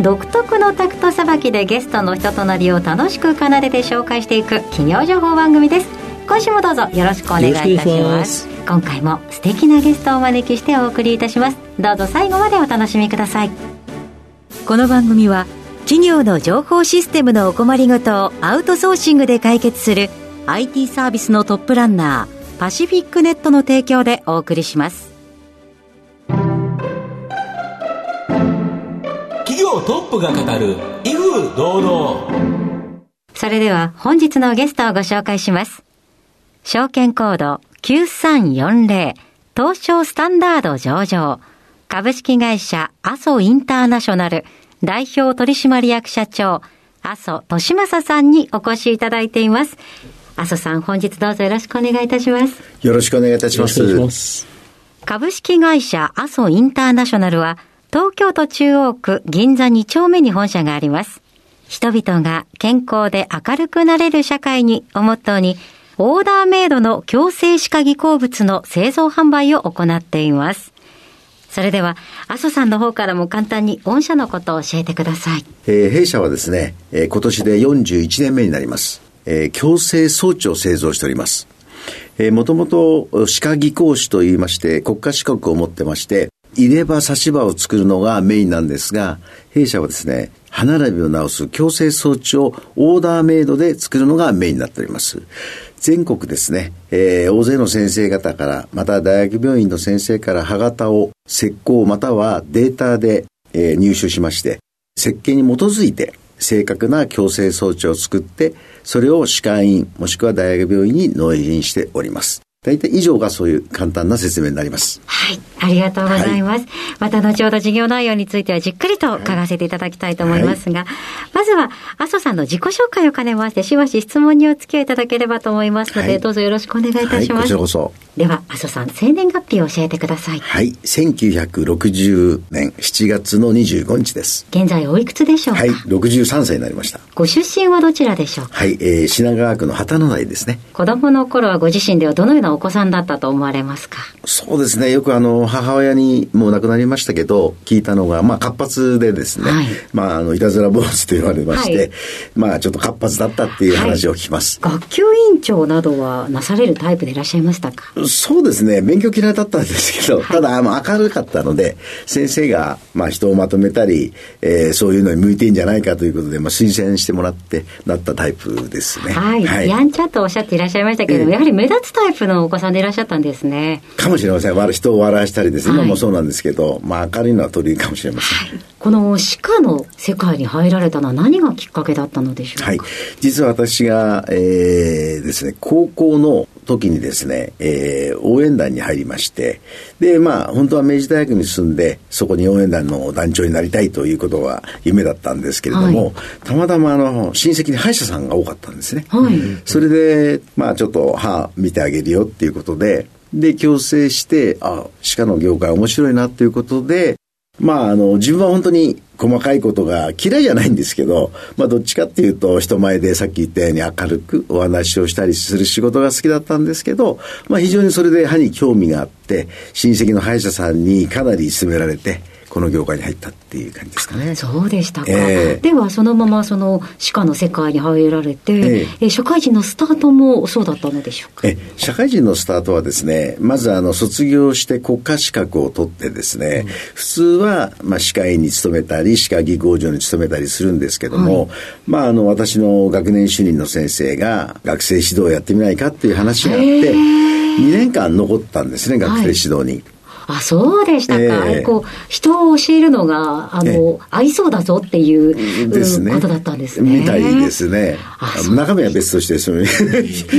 独特のタクトさばきでゲストの人となりを楽しく奏でて紹介していく企業情報番組です。今週もどうぞよろしくお願いいたします。今回も素敵なゲストをお招きしてお送りいたします。どうぞ最後までお楽しみください。この番組は企業の情報システムのお困りごとをアウトソーシングで解決する IT サービスのトップランナーパシフィックネットの提供でお送りします業トップが語る威風堂々。それでは本日のゲストをご紹介します。証券コード9340東証スタンダード上場。株式会社阿蘇インターナショナル代表取締役社長阿蘇利正さんにお越しいただいています。阿蘇さん本日どうぞよろしくお願いいたします。よろしくお願いいたします。株式会社阿蘇インターナショナルは東京都中央区銀座2丁目に本社があります。人々が健康で明るくなれる社会にをモットーに、オーダーメイドの強制歯科技工物の製造販売を行っています。それでは、阿蘇さんの方からも簡単に御社のことを教えてください。えー、弊社はですね、えー、今年で41年目になります。えー、強制装置を製造しております。えー、もともと歯科技工士といいまして、国家資格を持ってまして、入れ歯差し歯を作るのがメインなんですが、弊社はですね、歯並びを直す矯正装置をオーダーメイドで作るのがメインになっております。全国ですね、えー、大勢の先生方から、また大学病院の先生から歯型を石膏またはデータで、えー、入手しまして、設計に基づいて正確な矯正装置を作って、それを歯科医院もしくは大学病院に納品しております。大体以上がそういう簡単な説明になります。はい。ありがとうございます。はい、また後ほど事業内容についてはじっくりと伺わせていただきたいと思いますが、はい、まずは、麻生さんの自己紹介を兼ねまして、しばし質問にお付き合いいただければと思いますので、はい、どうぞよろしくお願いいたします。では、麻生さん、生年月日を教えてください。はい。1960年7月の25日です。現在おいくつでしょうか？はい。63歳になりました。ご出身はどちらでしょうか？はい。えー、品川区の旗の台ですね。子供の頃はご自身ではどのようなお子さんだったと思われますか？そうですね。よくあの、母親にもう亡くなりましたけど、聞いたのが、まあ、活発でですね、はい、まあ、あの、いたずら坊主と言われまして、はい、まあ、ちょっと活発だったっていう話を聞きます、はい、学級委員長などはなされるタイプでいらっしゃいましたか？そうですね。勉強嫌いだったんですけど、ただ、まあ、明るかったので、先生が、まあ、人をまとめたり、えー、そういうのに向いていいんじゃないかということで、まあ、推薦してもらってなったタイプですね。はい。やんちゃとおっしゃっていらっしゃいましたけど、えー、やはり目立つタイプのお子さんでいらっしゃったんですね。かもしれません。人を笑わしたりですね、今もそうなんですけど、まあ明るいのは取りかもしれません。はい、この歯科の世界に入られたのは何がきっかけだったのでしょうか？はい。実は私が、えー、ですね、高校の時にですね、えー、応援団に入りまして、で、まあ、本当は明治大学に住んで、そこに応援団の団長になりたいということは夢だったんですけれども、はい、たまたまあの、親戚に歯医者さんが多かったんですね。はい。それで、まあ、ちょっと歯見てあげるよっていうことで、で、矯正して、あ、歯科の業界面白いなということで、まあ、あの、自分は本当に細かいことが嫌いじゃないんですけど、まあ、どっちかっていうと、人前でさっき言ったように明るくお話をしたりする仕事が好きだったんですけど、まあ、非常にそれで歯に興味があって、親戚の歯医者さんにかなり勧められて、この業界に入ったっていう感じですかね。そうでしたか。えー、では、そのままその歯科の世界に入られて、えー、社会人のスタートもそうだったのでしょうか？え社会人のスタートはですね、まずあの卒業して国家資格を取ってですね、うん、普通はまあ歯科医に勤めたり、歯科技工場に勤めたりするんですけども、はい、まああの私の学年主任の先生が学生指導をやってみないかっていう話があって、2年間残ったんですね、学生指導に。はいあ、そうでしたか。えー、こう、人を教えるのが、あの、えー、合いそうだぞっていう、ね、ことだったんですね。みたいですね。中身は別として、その、人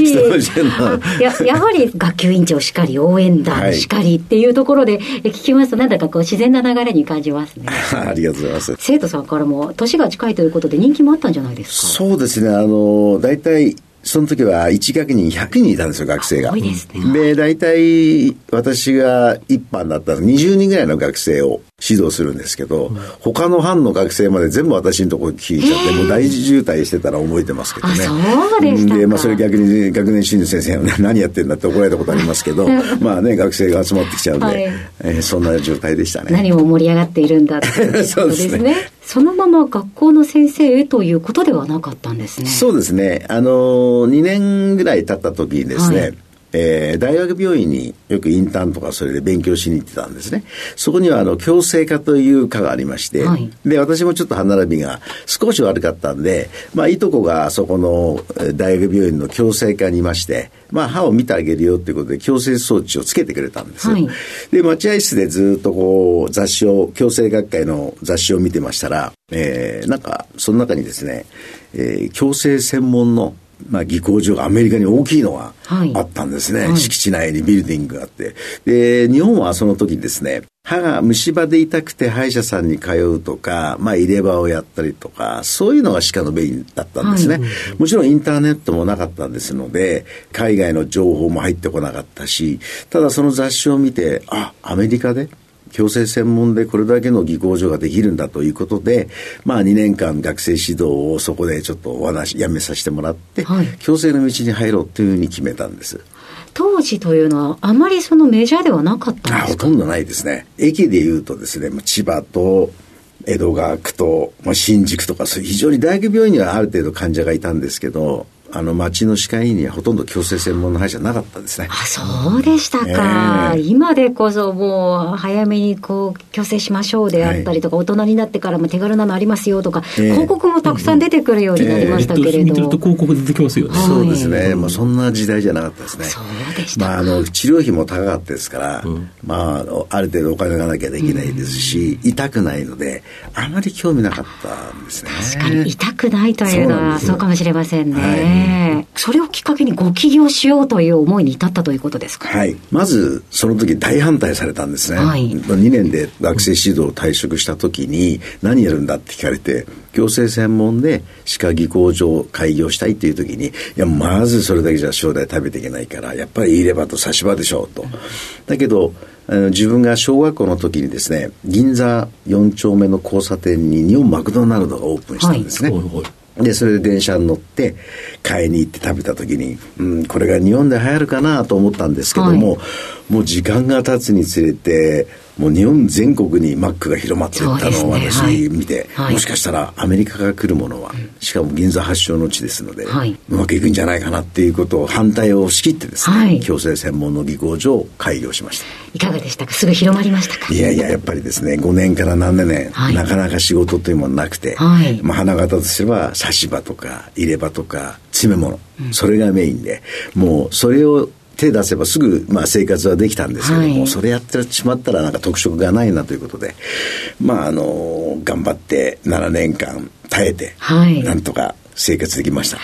ややはり学級委員長しかり、応援団しかりっていうところで、聞きますと、なんだかこう、自然な流れに感じますね。ありがとうございます。生徒さんからも、年が近いということで人気もあったんじゃないですか。そうですね。あの、大体、その時は1学年100人いたんですよ、学生が。多いですね。で、大体私が一班だったら20人ぐらいの学生を指導するんですけど、うん、他の班の学生まで全部私のところ聞いちゃって、もう大渋滞してたら覚えてますけどね。そうでしたで、まあそれ逆に学年主任先生はね、何やってんだって怒られたことありますけど、まあね、学生が集まってきちゃうんで、はい、えー、そんな状態でしたね。何も盛り上がっているんだっていうことですね。そうですね。そのまま学校の先生へということではなかったんですね。そうですね。あの、2年ぐらい経った時にですね、はいえー、大学病院によくインターンとかそれで勉強しに行ってたんですね。そこにはあの矯正科という科がありまして、はい、で、私もちょっと歯並びが少し悪かったんで、まあ、いとこがそこの大学病院の矯正科にいまして、まあ、歯を見てあげるよっていうことで矯正装置をつけてくれたんですよ。はい、で、待合室でずっとこう雑誌を、矯正学会の雑誌を見てましたら、えー、なんか、その中にですね、えー、矯正専門のまあ、技工場がアメリカに大きいのがあったんですね、はい、敷地内にビルディングがあって。で、日本はその時ですね、歯が虫歯で痛くて歯医者さんに通うとか、まあ入れ歯をやったりとか、そういうのが歯科のメインだったんですね、はい。もちろんインターネットもなかったんですので、海外の情報も入ってこなかったし、ただその雑誌を見て、あ、アメリカで矯正専門でこれだけの技工所ができるんだということで、まあ2年間学生指導をそこでちょっとお話、やめさせてもらって、はい、矯正の道に入ろうというふうに決めたんです。当時というのはあまりそのメジャーではなかったんですか？ほとんどないですね。駅で言うとですね、千葉と江戸川区と、まあ、新宿とか、非常に大学病院にはある程度患者がいたんですけど、あの町の歯科医院にはほとんど矯正専門の歯医者なかったですね。あ、そうでしたか。えー、今でこそもう早めにこう矯正しましょうであったりとか、はい、大人になってからも手軽なのありますよとか、えー、広告もたくさん出てくるようになりましたけれど。えー、見てると広告出てきますよね。そうですね。まあそんな時代じゃなかったですね。そうでした。まああの治療費も高かったですから、うん、まあある程度お金がなきゃできないですし、うん、痛くないので、あまり興味なかったんですね。確かに痛くないというのはそうかもしれませんね。はい、それをきっかけにご起業しようという思いに至ったということですか？はい。まず、その時大反対されたんですね。はい。2年で学生指導を退職した時に、何やるんだって聞かれて、行政専門で歯科技工場を開業したいっていう時に、いや、まずそれだけじゃ将来食べていけないから、やっぱり入れ歯と差し歯でしょうと。だけど、あの自分が小学校の時にですね、銀座4丁目の交差点に日本マクドナルドがオープンしたんですね。はいはいで、それで電車に乗って、買いに行って食べた時に、うん、これが日本で流行るかなと思ったんですけども、はい、もう時間が経つにつれて、もう日本全国にマックが広まっていったのを私見て、はい、もしかしたらアメリカから来るものは、しかも銀座発祥の地ですので、はい、うまくいくんじゃないかなっていうことを反対を仕切ってですね、はい、矯正専門の技工所を開業しました。いかがでしたか？すぐ広まりましたか？いやいや、やっぱりですね、5年から7年、なかなか仕事というものなくて、まあ花形とすれば差し歯とか入れ歯とか詰め物、うん、それがメインで、もうそれを手出せばすぐ、まあ、生活はできたんですけども、はい、それやってしまったらなんか特色がないなということで、まあ、あの、頑張って7年間耐えて、はい、なんとか生活できました。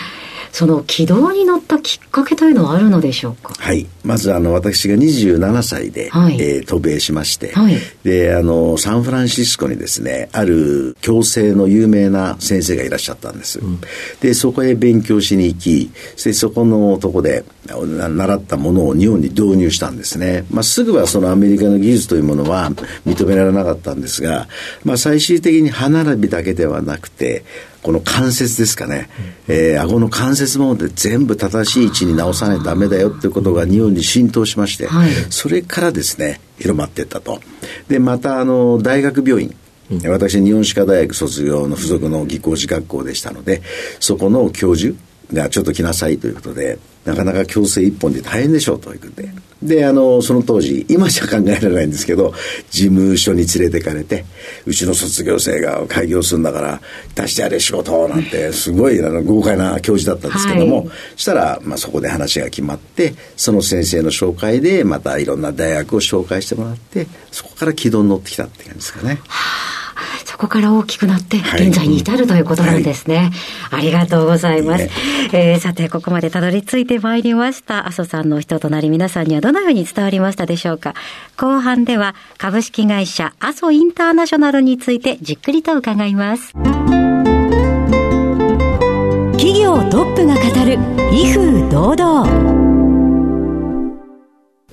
その軌道に乗ったきっかけというのはあるのでしょうか？はい。まず、あの、私が27歳で、はい、えー、渡米しまして、はい、で、あの、サンフランシスコにですね、ある矯正の有名な先生がいらっしゃったんです。うん、で、そこへ勉強しに行き、で、そこのとこで、習ったものを日本に導入したんですね。まあ、すぐはそのアメリカの技術というものは認められなかったんですが、まあ、最終的に歯並びだけではなくて、この関節ですかね、えー、顎の関節もで全部正しい位置に直さないとダメだよっていうことが日本に浸透しまして、はい、それからですね、広まっていったと。で、また、あの、大学病院、私、日本歯科大学卒業の付属の技工士学校でしたので、そこの教授がちょっと来なさいということで、なかなか強制一本で大変でしょうということで。で、あの、その当時、今じゃ考えられないんですけど、事務所に連れてかれて、うちの卒業生が開業するんだから、出してやれ仕事なんて、すごいあの豪快な教授だったんですけども、はい、したら、まあ、そこで話が決まって、その先生の紹介で、またいろんな大学を紹介してもらって、そこから軌道に乗ってきたって感じですかね。はあそこから大きくなって、現在に至るということなんですね。はい、ありがとうございます。えー、さて、ここまでたどり着いてまいりました。阿蘇さんの人となり、皆さんにはどのように伝わりましたでしょうか。後半では、株式会社阿蘇インターナショナルについてじっくりと伺います。企業トップが語る、威風堂々。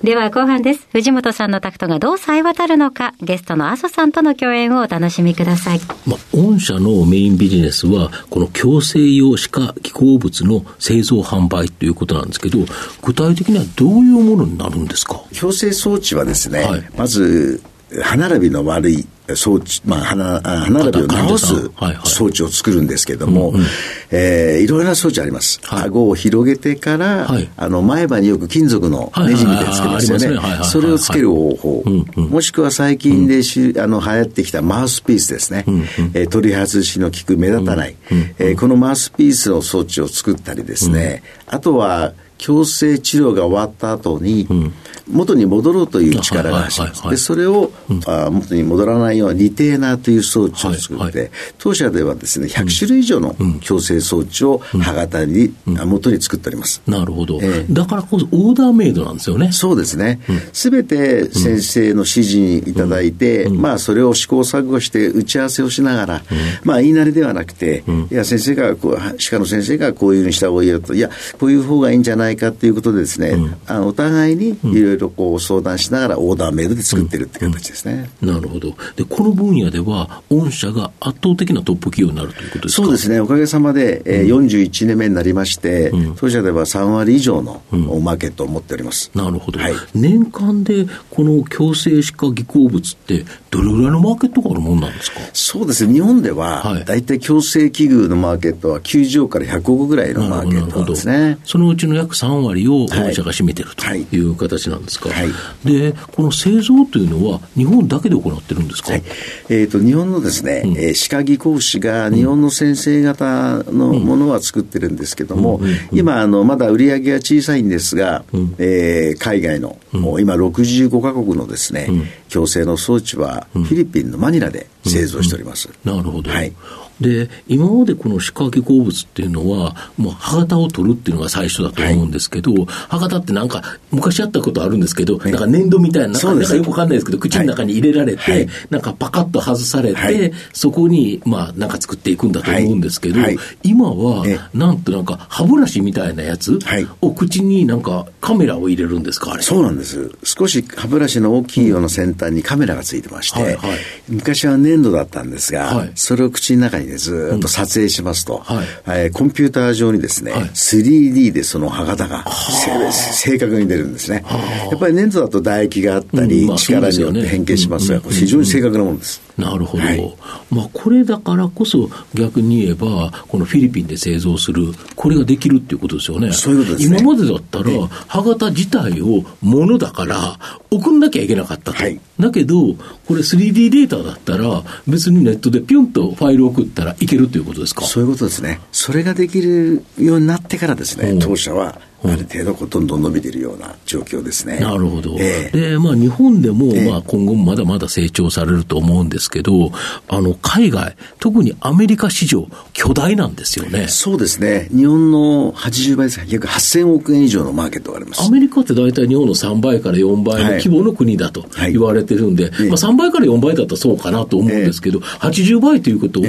では後半です。藤本さんのタクトがどう冴え渡るのか、ゲストの阿蘇さんとの共演をお楽しみください。まあ、御社のメインビジネスは、この共生用歯科気候物の製造販売ということなんですけど、具体的にはどういうものになるんですか？共生装置はですね、はい、まず、歯並びの悪い装置、まあ、鼻、歯並びを直す装置を作るんですけれども、はいろいろな装置あります。はい、顎を広げてから、はい、あの、前歯によく金属のネジみたいにつけますよね。それをつける方法。もしくは最近でし、あの、流行ってきたマウスピースですね。うんうん、えー、取り外しの効く目立たない、うんうん、えー、このマウスピースの装置を作ったりですね、うん、あとは、強制治療が終わった後に、元に戻ろうという力が走ります。で、それを、あ元に戻らないようにリテーナーという装置を作って、当社ではですね、100種類以上の矯正装置を歯型に、元に作っております。なるほど。だからこそオーダーメイドなんですよね。そうですね。すべて先生の指示にいただいて、まあ、それを試行錯誤して打ち合わせをしながら、まあ、言いなりではなくて、いや、先生がこう、歯科の先生がこういうふうにした方がいいよと、いや、こういう方がいいんじゃないかということでですね、あのお互いにいろいろこう相談しながらオーダーメイドで作ってるって形ですね。なるほど。で、この分野では、御社が圧倒的なトップ企業になるということですか？そうですね。おかげさまで、えー、41年目になりまして、当社では3割以上のマーケットを持っております。なるほど。はい、年間でこの強制歯科技工物って、どれぐらいのマーケットがあるもんなんですか？そうですね。日本では、大体強制器具のマーケットは90億から100億ぐらいのマーケットですね。そのうちの約3割を御社が占めてるとい。う形なんですか。はい、で、この製造というのは、日本だけで行ってるんですか、はい、えーと、日本のですね、うん、えー、歯科技工士が日本の先生方のものは作ってるんですけども、今あの、まだ売り上げは小さいんですが、うん、えー、海外の、もう今65か国のですね、矯正の装置は、フィリピンのマニラで製造しております。なるほど。はい。で、今までこの歯科技鉱物っていうのは、もう歯型を取るっていうのが最初だと思うんですけど、はい、歯型ってなんか、昔やったことあるんですけど、はい、なんか粘土みたいな、なんかなんかよくわかんないですけど、口の中に入れられて、はい、なんかパカッと外されて、そこに、まあ、なんか作っていくんだと思うんですけど、今は、なんとなんか歯ブラシみたいなやつを口になんかカメラを入れるんですか、あれ。そうなんです。少し歯ブラシの大きいような先端にカメラがついてまして、昔は粘土だったんですが、それを口の中にでずっと撮影しますと、うんはい、えー、コンピューター上にですね、はい、3D でその歯型が正確に出るんですね。やっぱり粘土だと唾液があったり、うん。まあ、力によって変形しますが、非常に正確なものです。なるほど、はい、まあ、これだからこそ、逆に言えば、このフィリピンで製造する、これができるっていうことですよね。そういうことです、ね、今までだったら、歯型自体をものだから、送んなきゃいけなかったと。はい、だけど、これ 3D データだったら、別にネットでピュンとファイルを送ったらいけるということですか？そういうことですね。それができるようになってからですね、当社はある程度どんどん伸びているような状況ですね。なるほど。えー、で、まあ日本でも、まあ今後もまだまだ成長されると思うんですけど、あの海外、特にアメリカ市場、巨大なんですよね。そうですね。日本の80倍ですか、約8000億円以上のマーケットがあります。アメリカって大体日本の3倍から4倍の規模の国だと言われてるんで、はいはい、まあ3倍から4倍だったらそうかなと思うんですけど、えー、80倍ということは、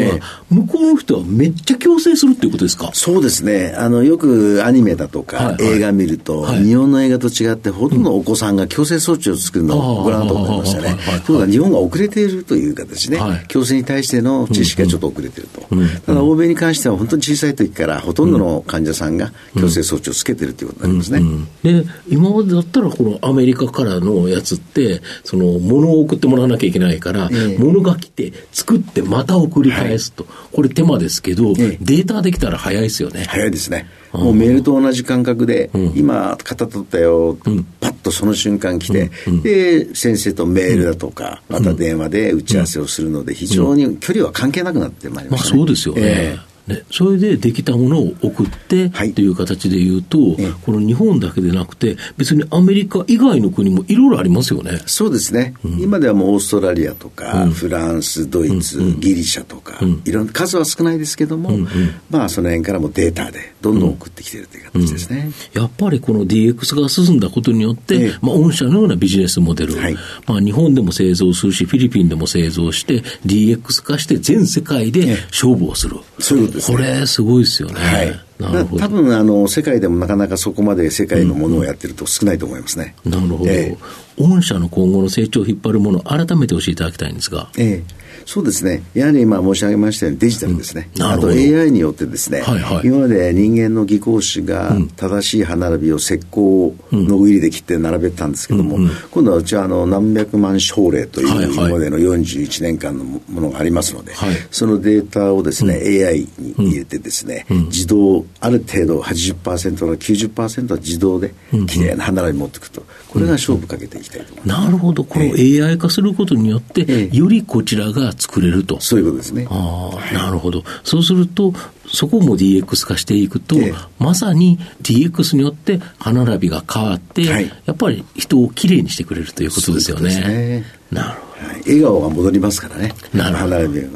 向こうの人はめっちゃ強制するっていうことですか？そうですね。あの、よくアニメだとか、はい映画見ると、はい、日本の映画と違って、ほとんどお子さんが強制装置を作るのをご覧と思いましたね。ところが日本が遅れているという形ね、はい、強制に対しての知識がちょっと遅れていると。ただ、欧米に関しては本当に小さい時からほとんどの患者さんが強制装置をつけてるということになりますね。で、今までだったら、このアメリカからのやつって、その、物を送ってもらわなきゃいけないから、えー、物が来て、作ってまた送り返すと。はい、これ手間ですけど、えー、データできたら早いですよね。早いですね。もうメールと同じ感覚で、今、型取ったよ、パッとその瞬間来て、で、先生とメールだとか、また電話で打ち合わせをするので、非常に距離は関係なくなってまいりました、ね、まあそうですよね。えーね、それでできたものを送ってという形でいうと、はい、この日本だけでなくて、別にアメリカ以外の国もいろいろありますよね。そうですね、うん、今ではもうオーストラリアとか、うん、フランス、ドイツ、うん、ギリシャとか、いろんな数は少ないですけども、うんうん、まあその辺からもデータでどんどん送ってきてるという形ですね、やっぱりこの DX が進んだことによって、まあ、御社のようなビジネスモデル、はい、まあ、日本でも製造するし、フィリピンでも製造して、DX 化して全世界で勝負をする。そういうことですね。これ、すごいですよね。はい多分あの世界でもなかなかそこまで世界のものをやってると少ないと思いますね。なるほど、えー、御社の今後の成長を引っ張るもの、改めて教えていただきたいんですが。えーそうですね、やはり今申し上げましたようにデジタルですね、うん、あと AI によってですね、はいはい、今まで人間の技工士が正しい歯並びを石膏のウィリで切って並べたんですけども、うんうん、今度はうちはあの何百万症例という今までの41年間のものがありますので、はい、そのデータをですね、AI に入れてですね、自動、ある程度80%から90%は自動できれいな歯並び持っていくと、これが勝負かけていきたいと思います。なるほど、この AI 化することによって、よりこちらが作れると。そういうことですね。ああ、なるほど。そうすると、そこも DX 化していくと、ええ、まさに DX によって歯並びが変わって、はい、やっぱり人をきれいにしてくれるということですよね。ねなるほど、はい、笑顔が戻りますからね。なるほど。歯並びが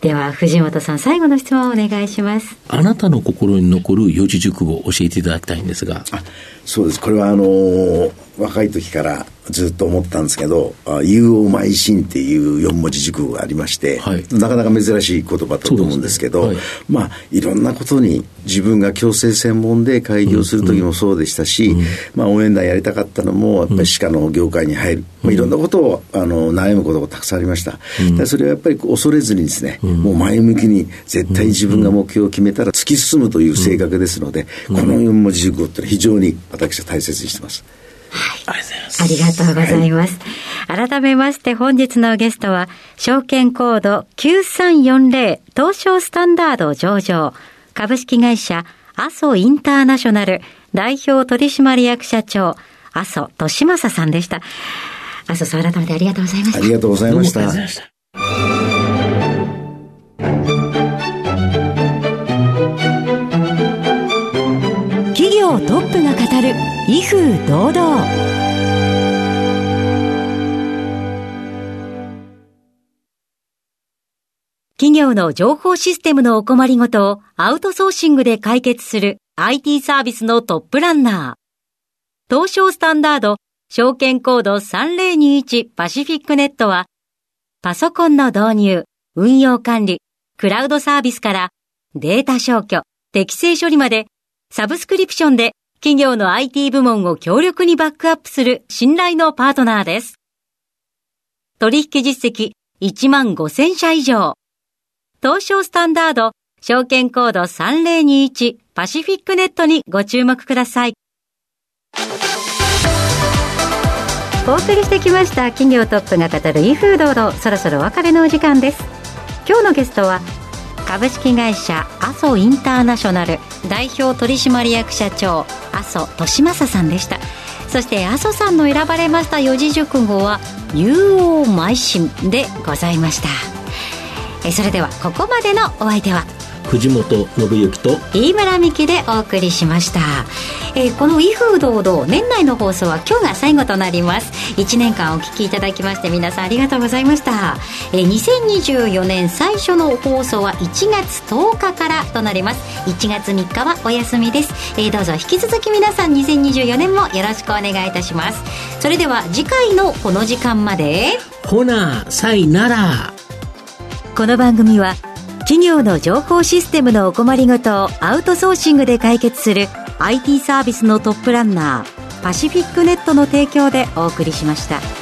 では、藤本さん、最後の質問をお願いします。あなたの心に残る四字熟語を教えていただきたいんですが。そうです。これは、あのー、若い時からずっと思ったんですけど「有を邁進」っていう四文字熟語がありまして、はい、なかなか珍しい言葉だと思うんですけど、ね。はい、まあいろんなことに自分が矯正専門で開業する時もそうでしたし、うん、まあ、応援団やりたかったのもやっぱり歯科の業界に入る、うん、まあ、いろんなことをあの悩むことがたくさんありました、うん、それはやっぱり恐れずにですね、もう前向きに絶対自分が目標を決めたら突き進むという性格ですので、この四文字熟語って非常に私は大切にしてます。はい。ありがとうございます。はい、改めまして本日のゲストは、証券コード9340東証スタンダード上場、株式会社阿蘇インターナショナル代表取締役社長、阿蘇利正さんでした。阿蘇さん改めてありがとうございました。ありがとうございました。トップが語る威風堂々企業の情報システムのお困りごとをアウトソーシングで解決する IT サービスのトップランナー。東証スタンダード証券コード3021パシフィックネットはパソコンの導入、運用管理、クラウドサービスからデータ消去、適正処理までサブスクリプションで企業の IT 部門を強力にバックアップする信頼のパートナーです。取引実績1万5000社以上。東証スタンダード証券コード3021パシフィックネットにご注目ください。お送りしてきました企業トップが語る e フードのそろそろお別れのお時間です。今日のゲストは株式会社阿蘇インターナショナル代表取締役社長麻生利正さんでした。そして麻生さんの選ばれました四字熟語は「竜王邁進」でございました。えそれではここまでのお相手は藤本信之と飯村美希でお送りしました、えー、この「威風堂々」年内の放送は今日が最後となります。1年間お聞きいただきまして皆さんありがとうございました、えー、2024年最初の放送は1月10日からとなります。1月3日はお休みです、えー、どうぞ引き続き皆さん2024年もよろしくお願いいたします。それでは次回のこの時間まで。ほなさいなら。この番組は企業の情報システムのお困りごとをアウトソーシングで解決する IT サービスのトップランナーパシフィックネットの提供でお送りしました。